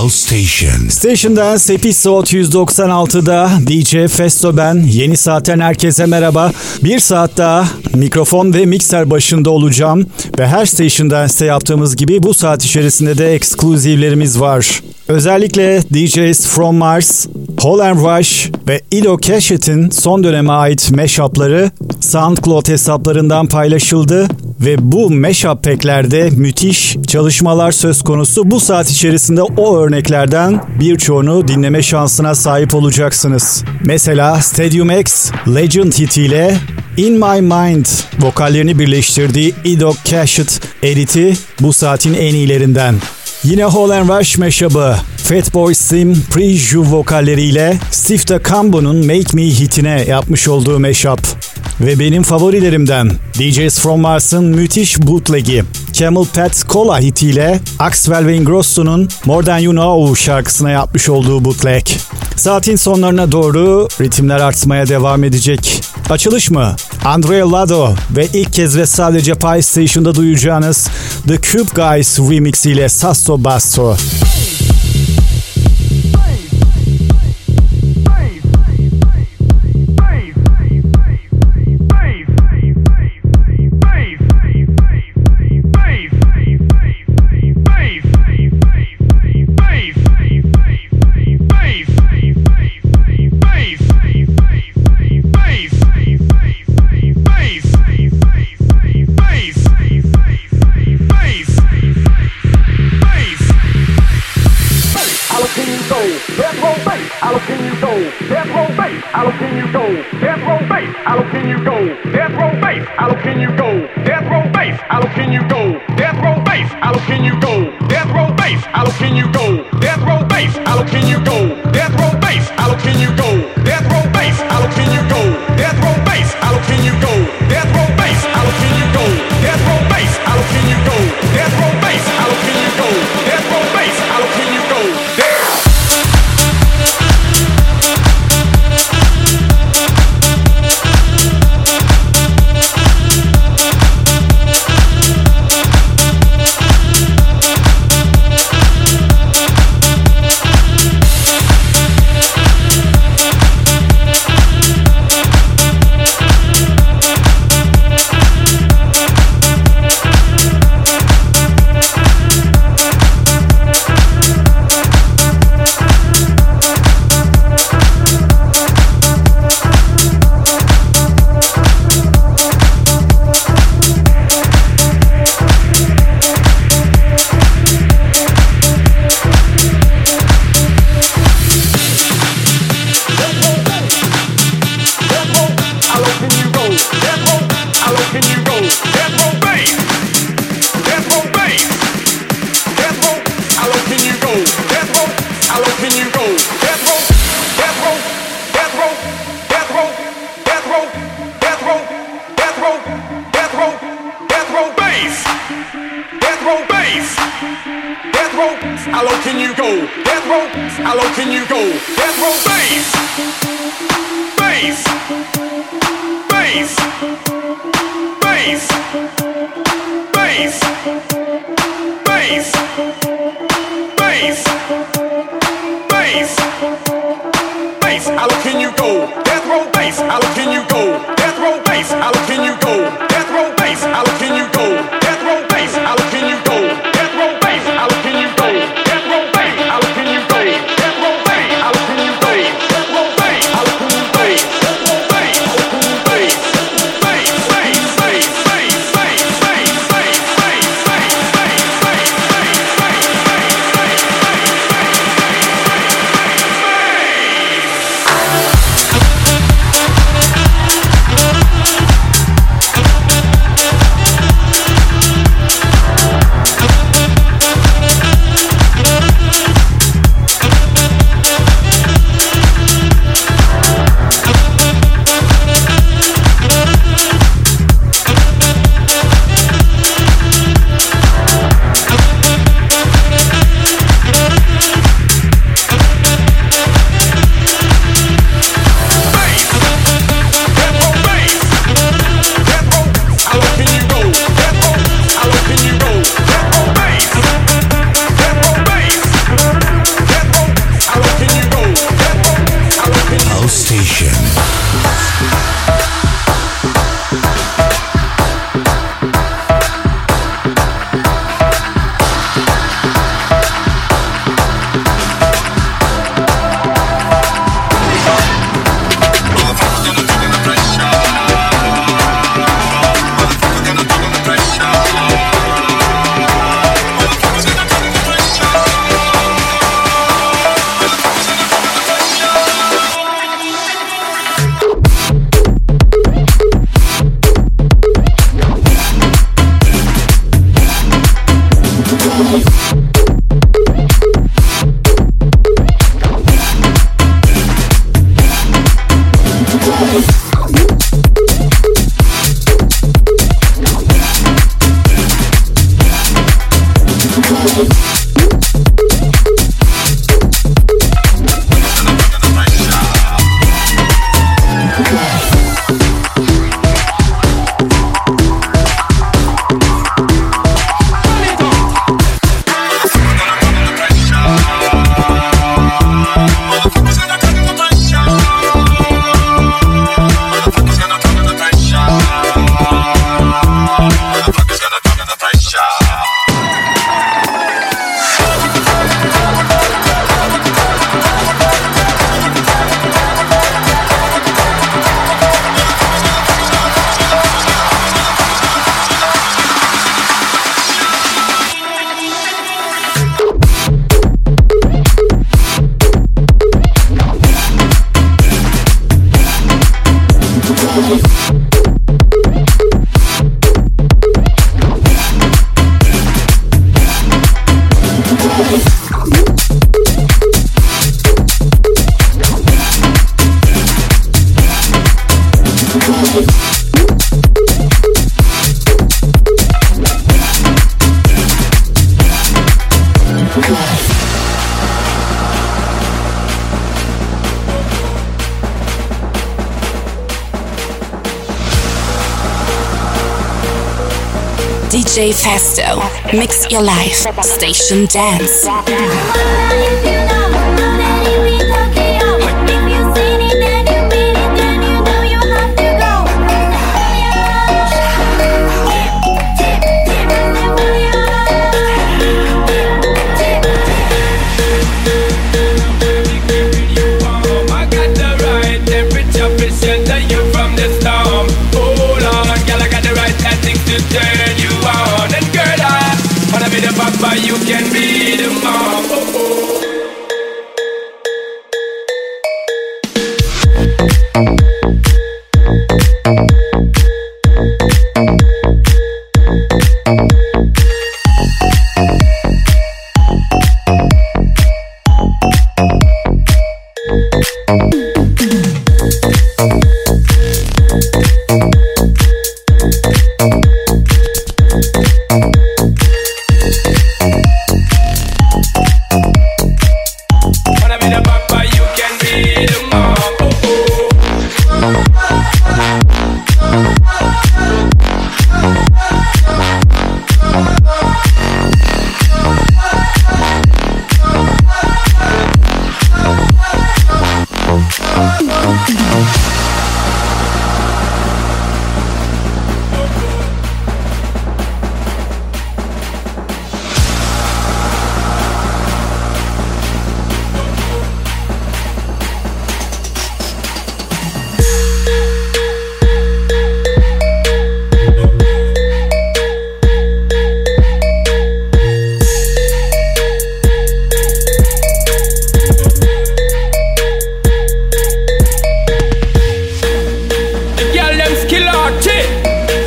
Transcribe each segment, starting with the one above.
Pulse Station. Station Dance Episode 196'da DJ Festo ben. Yeni saatten herkese merhaba. Bir saat daha mikrofon ve mikser başında olacağım. Ve her Station Dance'te yaptığımız gibi bu saat içerisinde de ekskluzivlerimiz var. Özellikle DJs From Mars, Paul and Rush ve Ido Cashit'in son döneme ait mashupları SoundCloud hesaplarından paylaşıldı ve bu mashup packlerde müthiş çalışmalar söz konusu. Bu saat içerisinde o örneklerden birçoğunu dinleme şansına sahip olacaksınız. Mesela Stadium X Legend hitiyle In My Mind vokallerini birleştirdiği Ido Cashit editi bu saatin en iyilerinden. Yine Hall and Rush meşabı Fatboy Slim Preview vokalleriyle Steve Cambo'nun Make Me hitine yapmış olduğu meşap. Ve benim favorilerimden DJs From Mars'ın müthiş bootleg'i Camel Pat Cola hitiyle Axwell ve Ingrosso'nun More Than You Know şarkısına yapmış olduğu bootleg. Saatin sonlarına doğru ritimler artmaya devam edecek. Açılış mı? Andrea Lado ve ilk kez ve sadece Pie Station'da duyacağınız The Cube Guys remix ile Sasso Basso. celebrate Death row base, how can you go? Death row base, how can you go? Death row base, how can you go? Death row base, how can you go? Death row base, how can you go? Death row How can you go? Mix your life. Station Dance.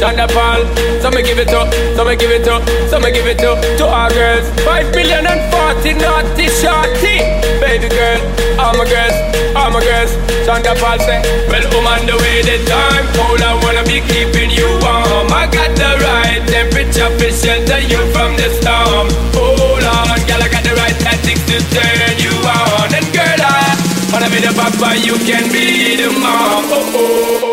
and the palm. So me give it up, so me give it up, so me give it up to our girls. Five billion and forty naughty shorty. Baby girl, all my girls, all my girls. Chanda Paul say, Well, I'm on the way the time cold. I wanna be keeping you warm. I got the right temperature to shelter you from the storm. Hold on, girl, I got the right tactics to turn you on. And girl, I wanna be the papa, you can be the mom. Oh, oh.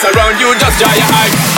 dance around you, just dry your eyes.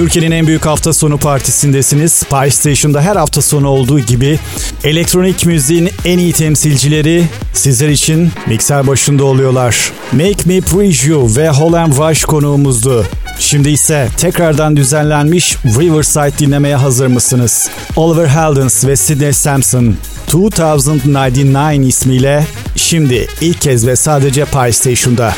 Türkiye'nin en büyük hafta sonu partisindesiniz. Spice Station'da her hafta sonu olduğu gibi elektronik müziğin en iyi temsilcileri sizler için mikser başında oluyorlar. Make Me Praise You ve Holland Rush konuğumuzdu. Şimdi ise tekrardan düzenlenmiş Riverside dinlemeye hazır mısınız? Oliver Heldens ve Sidney Sampson 2099 ismiyle şimdi ilk kez ve sadece Pie Station'da.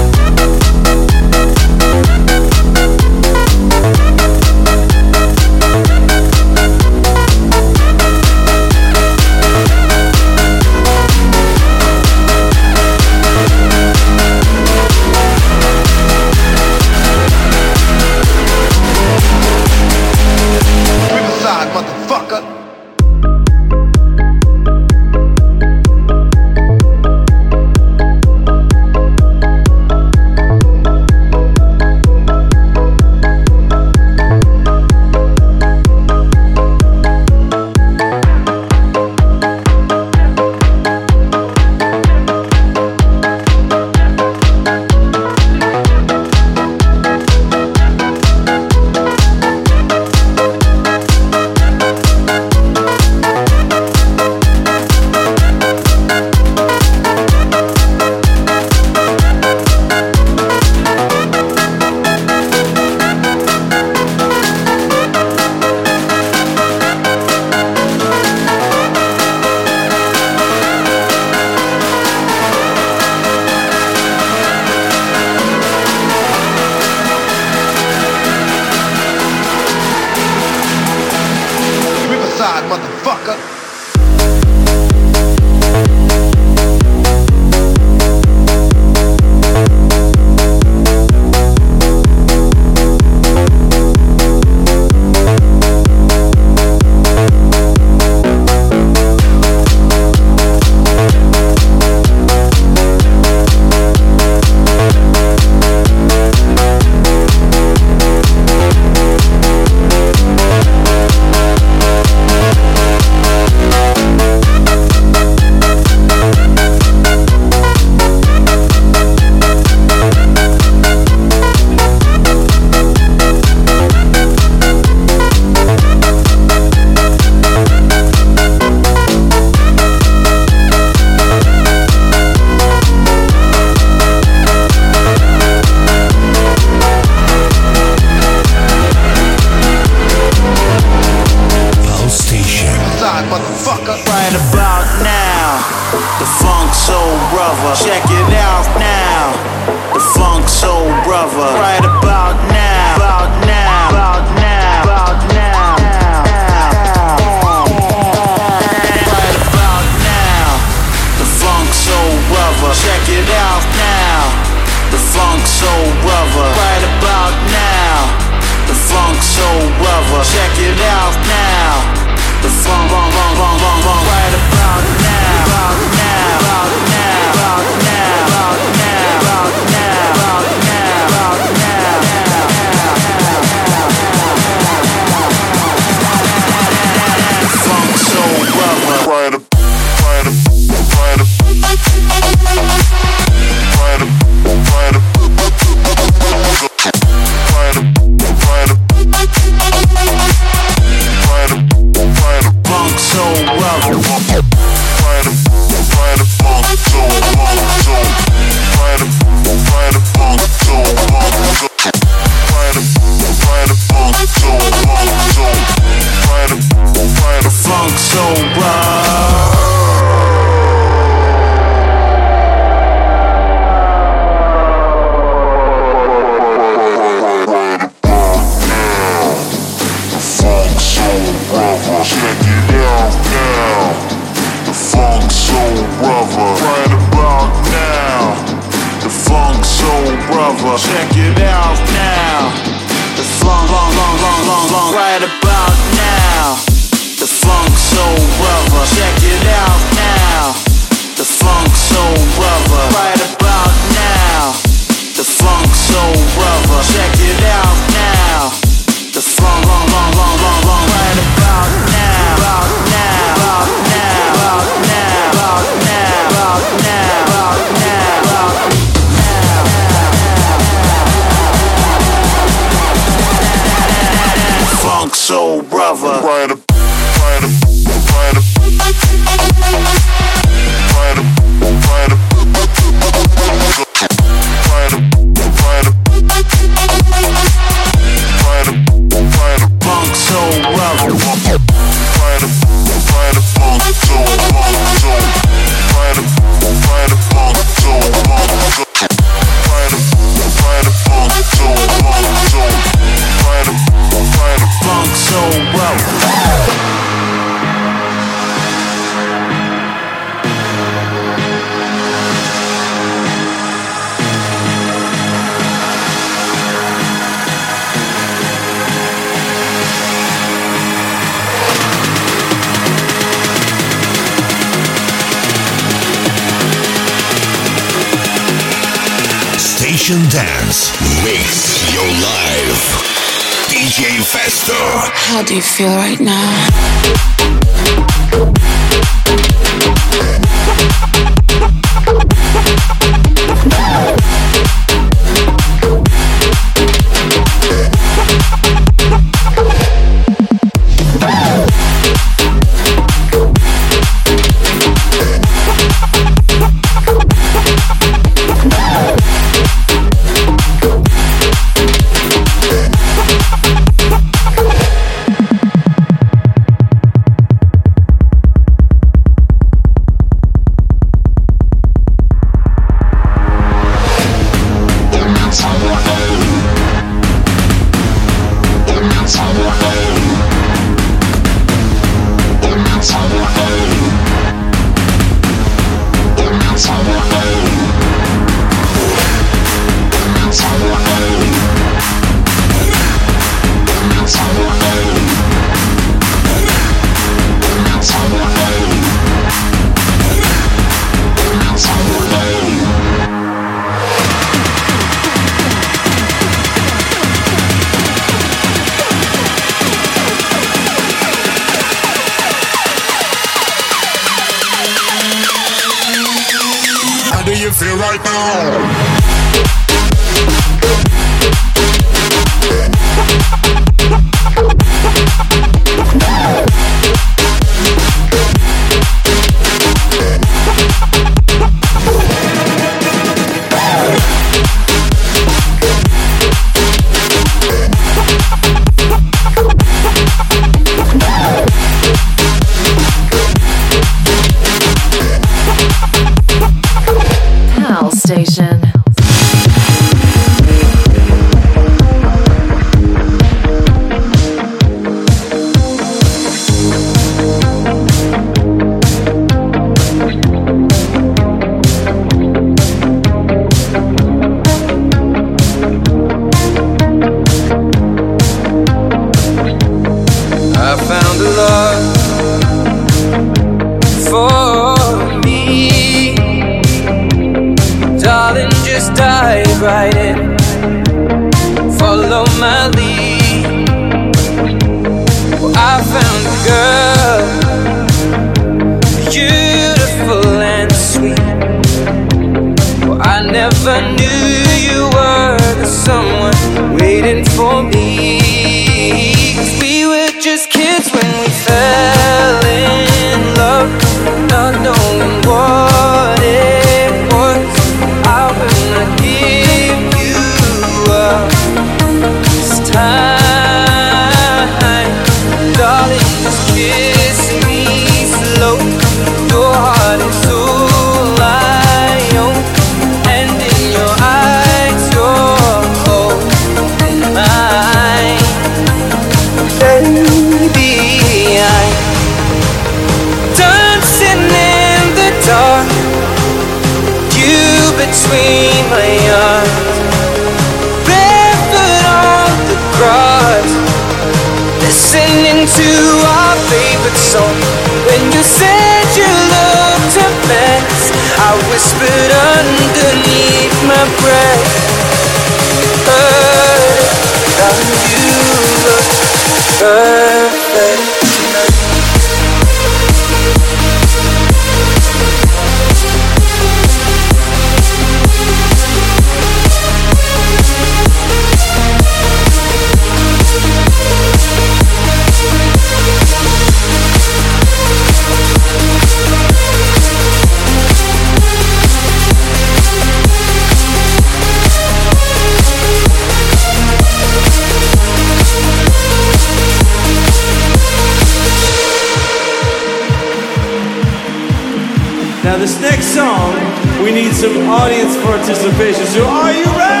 some audience participation. So are you ready?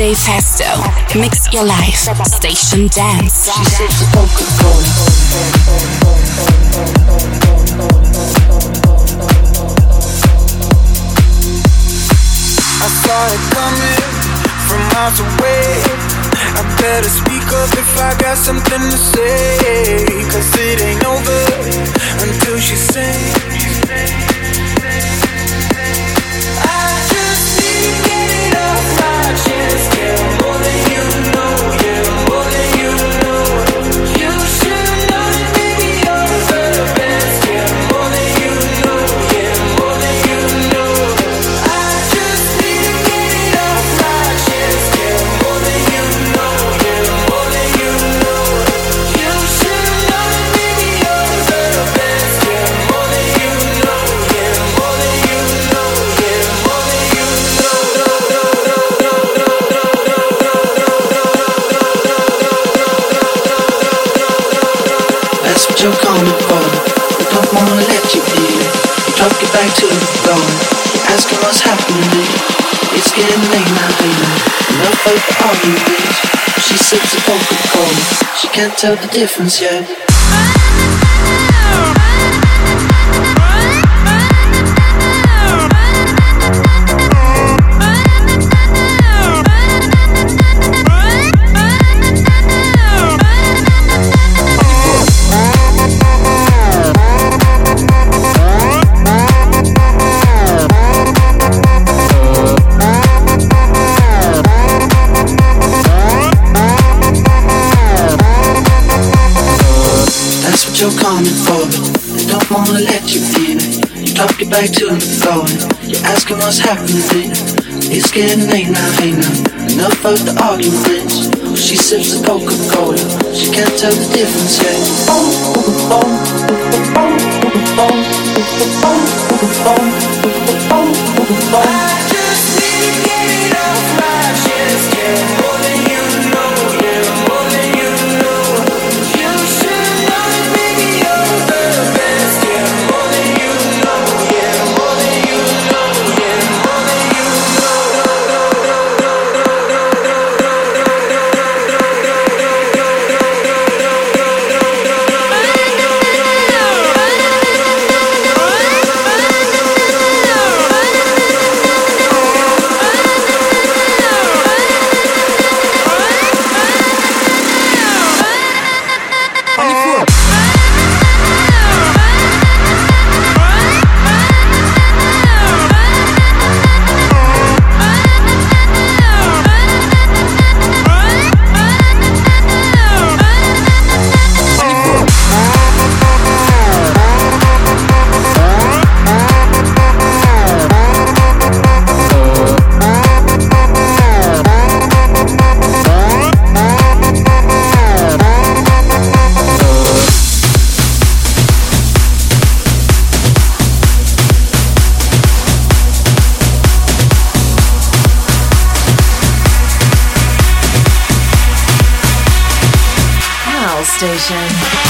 DJ Festo. Mix your life. Station Dance. I saw it coming from miles away. I better speak up if I got something to say. Cause it ain't over until she sings. asking what's happening. It's getting late. Enough of the. She sips. She can't tell the difference yet. back to the flowing. You're asking what's happening. It's getting late now, hey now. Enough of the arguments. She sips the Coca Cola. She can't tell the difference yet. Yeah. station.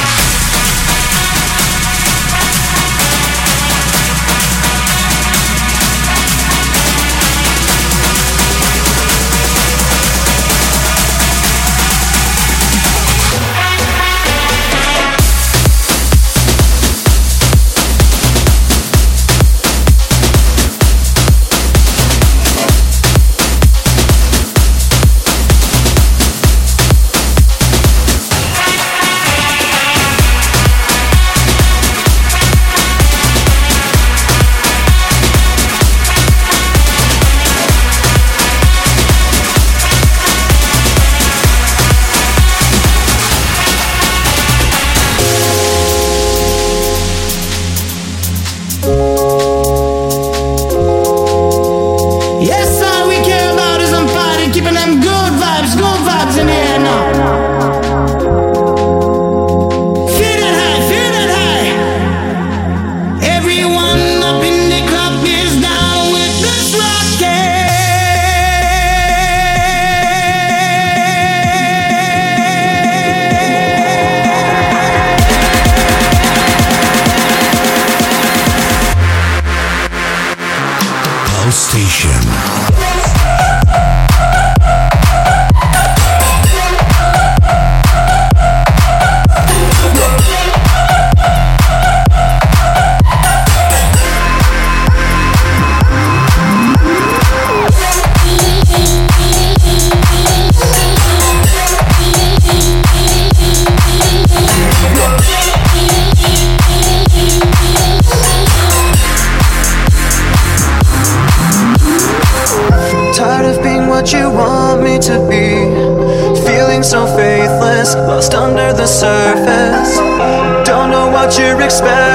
spell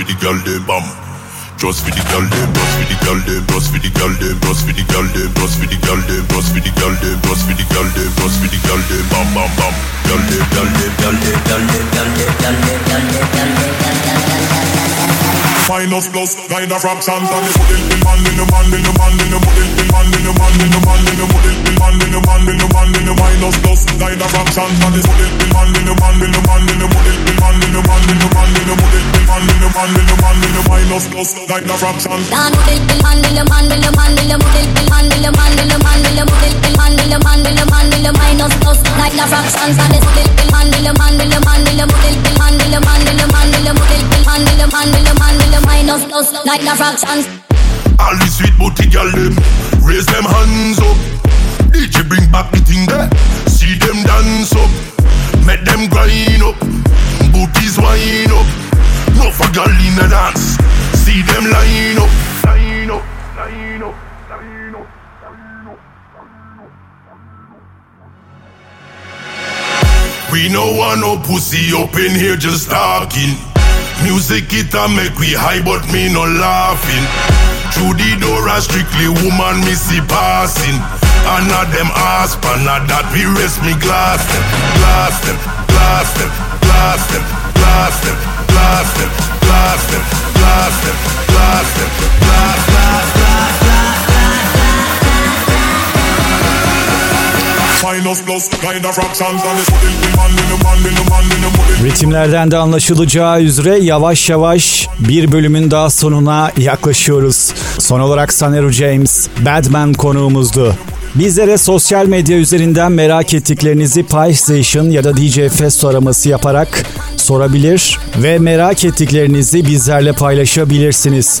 for the girl they bam. Just for the girl them, just for the girl them, just for the girl them, just for the girl them, just for the girl them, just for the kind of fractions and the model the man in the man in the man in the model the man in the man in the man in the model the man in the man in the man in the minus plus, kind of fractions and the model the man in the man in the man in the model the man in the man in the man in the model the man in the man in the man in the minus plus, kind of fractions. Dan model the man in the man in the man in the model the man in the man in the man in the model the man in the man in the man in the minus plus like the fractions and the model the man the man the man the the man the man the man the the man the man the man the minus like the fractions. All the sweet booty girl them, raise them hands up. DJ bring back the thing there, see them dance up, make them grind up, booties wind up. No for girl in the dance, see them line up, line up, lying up, line up, line up, We no want no pussy up in here just talking. Music it a make we high, but me no laughing. Through the door a strictly woman me see passing. And not them asp, and not that we rest me glass them, glass them, glass them, glass them, glass them, glass them, glass them, glass them, glass them, glass, glass, glass, glass, Ritimlerden de anlaşılacağı üzere yavaş yavaş bir bölümün daha sonuna yaklaşıyoruz. Son olarak Saneru James, Badman konuğumuzdu. Bizlere sosyal medya üzerinden merak ettiklerinizi Pi Station ya da DJ Festo araması yaparak sorabilir ve merak ettiklerinizi bizlerle paylaşabilirsiniz.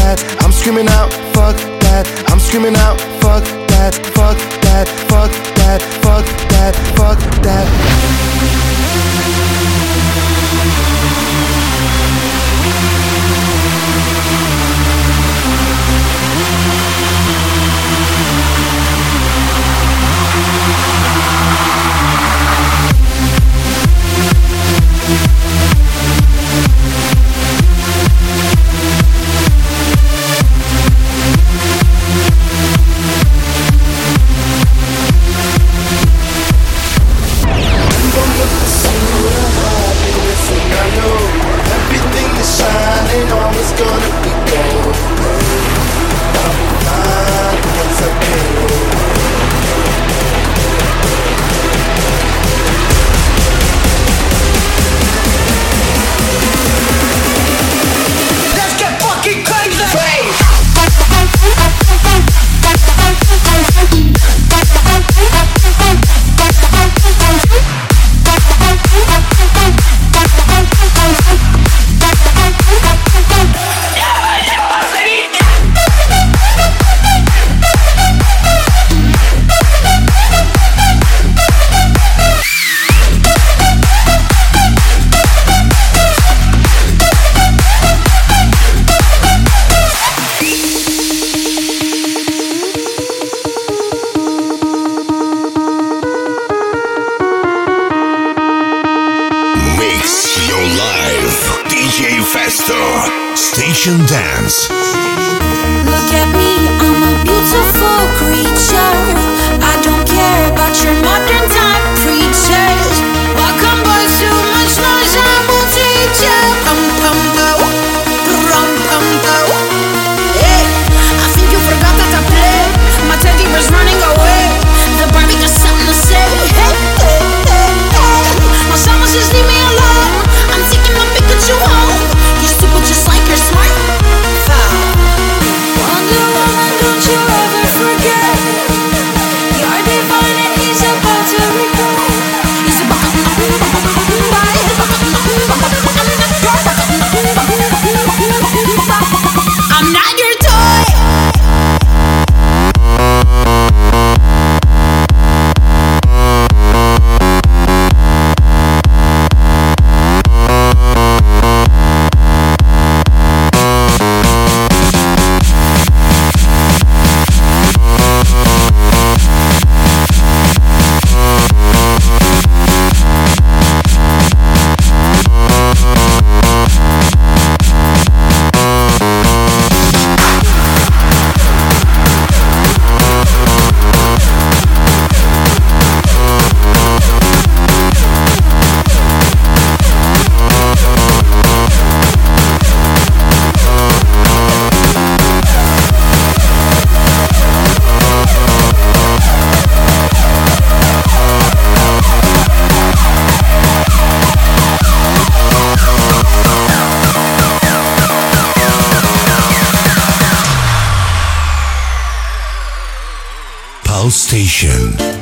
that. I'm screaming out, fuck that. I'm screaming out, fuck that, fuck that, fuck that, fuck that, fuck that. Life. DJ Festo. Station Dance. Look at me, I'm a beautiful House Station.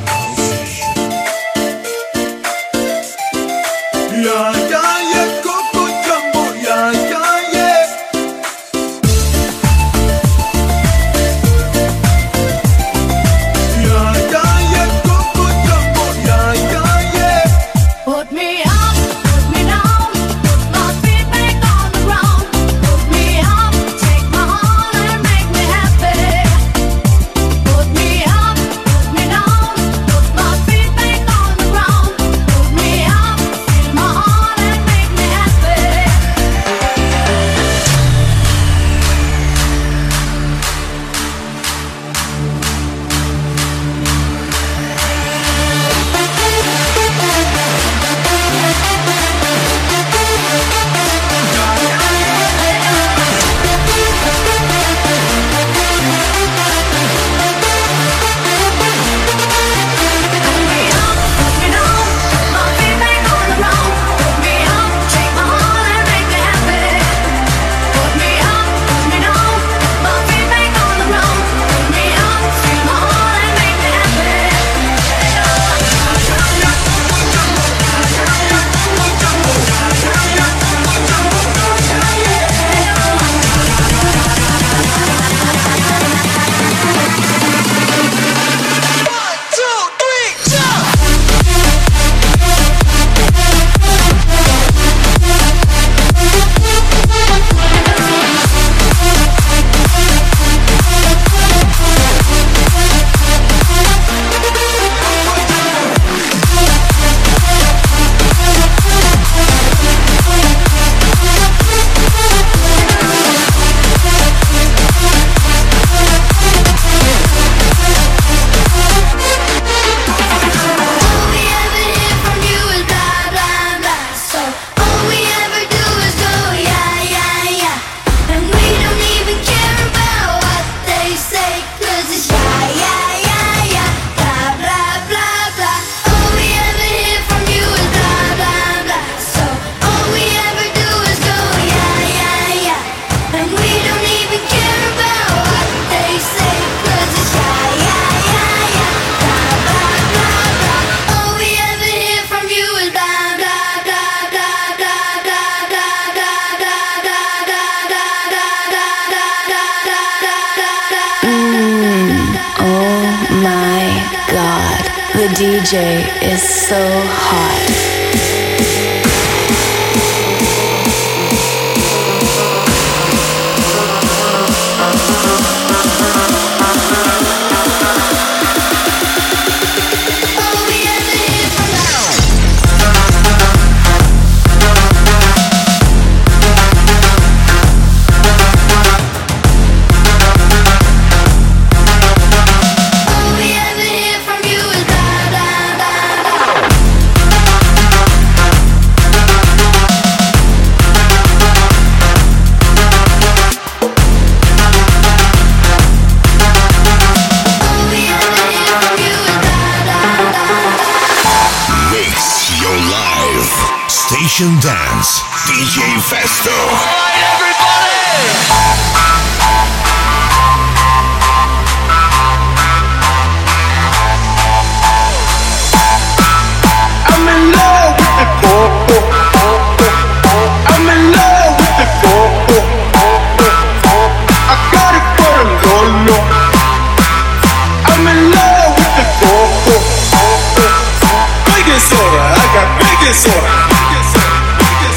baking soda.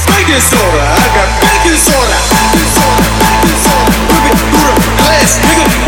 Baking soda. I got baking soda. Baking soda. Baking soda. Whip it through the glass, nigga.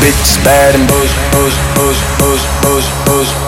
bitch, bad and bougie, bougie, bougie, bougie, bougie, bougie.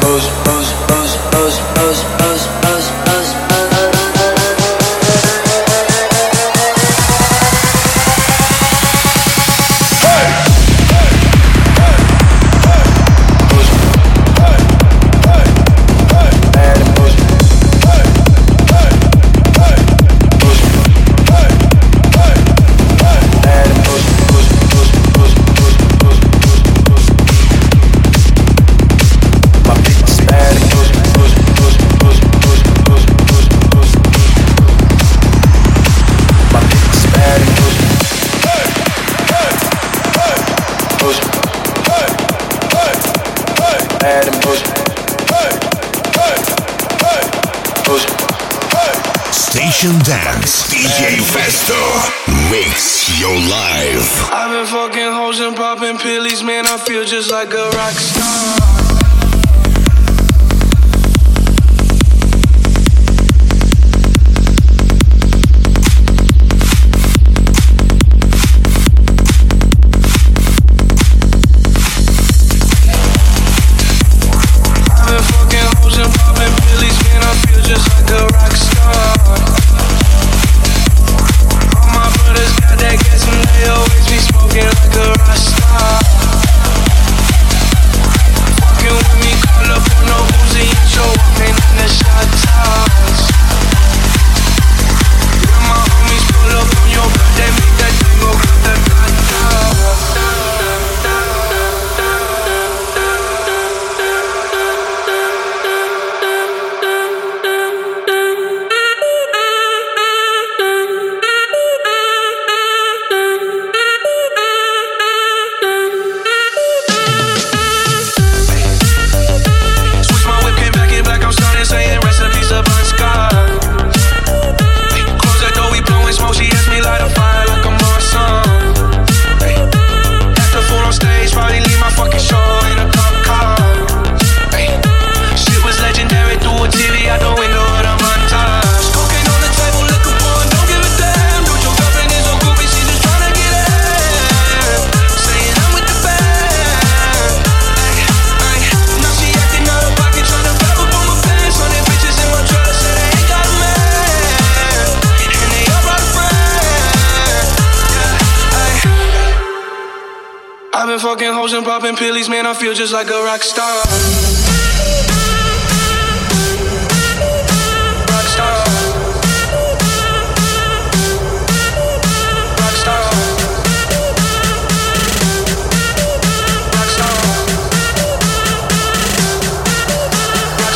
pillies, man, I feel just like a rock star.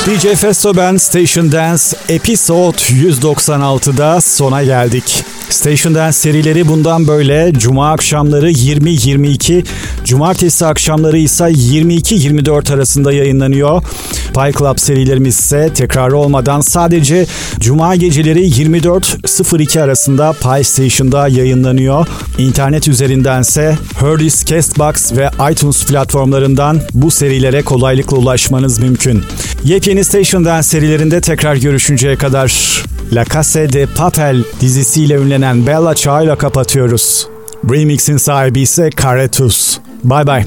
DJ Festo Band Station Dance Episode 196'da sona geldik. Station Dance serileri bundan böyle Cuma akşamları 20-22 Cumartesi akşamları ise 22-24 arasında yayınlanıyor. Pie Club serilerimiz ise tekrar olmadan sadece Cuma geceleri 24.02 arasında Pie Station'da yayınlanıyor. İnternet üzerindense Hurdis, Castbox ve iTunes platformlarından bu serilere kolaylıkla ulaşmanız mümkün. Yepyeni Station'dan serilerinde tekrar görüşünceye kadar La Casa de Papel dizisiyle ünlenen Bella Çağ'la kapatıyoruz. Remix'in sahibi ise Caretus. Bye bye.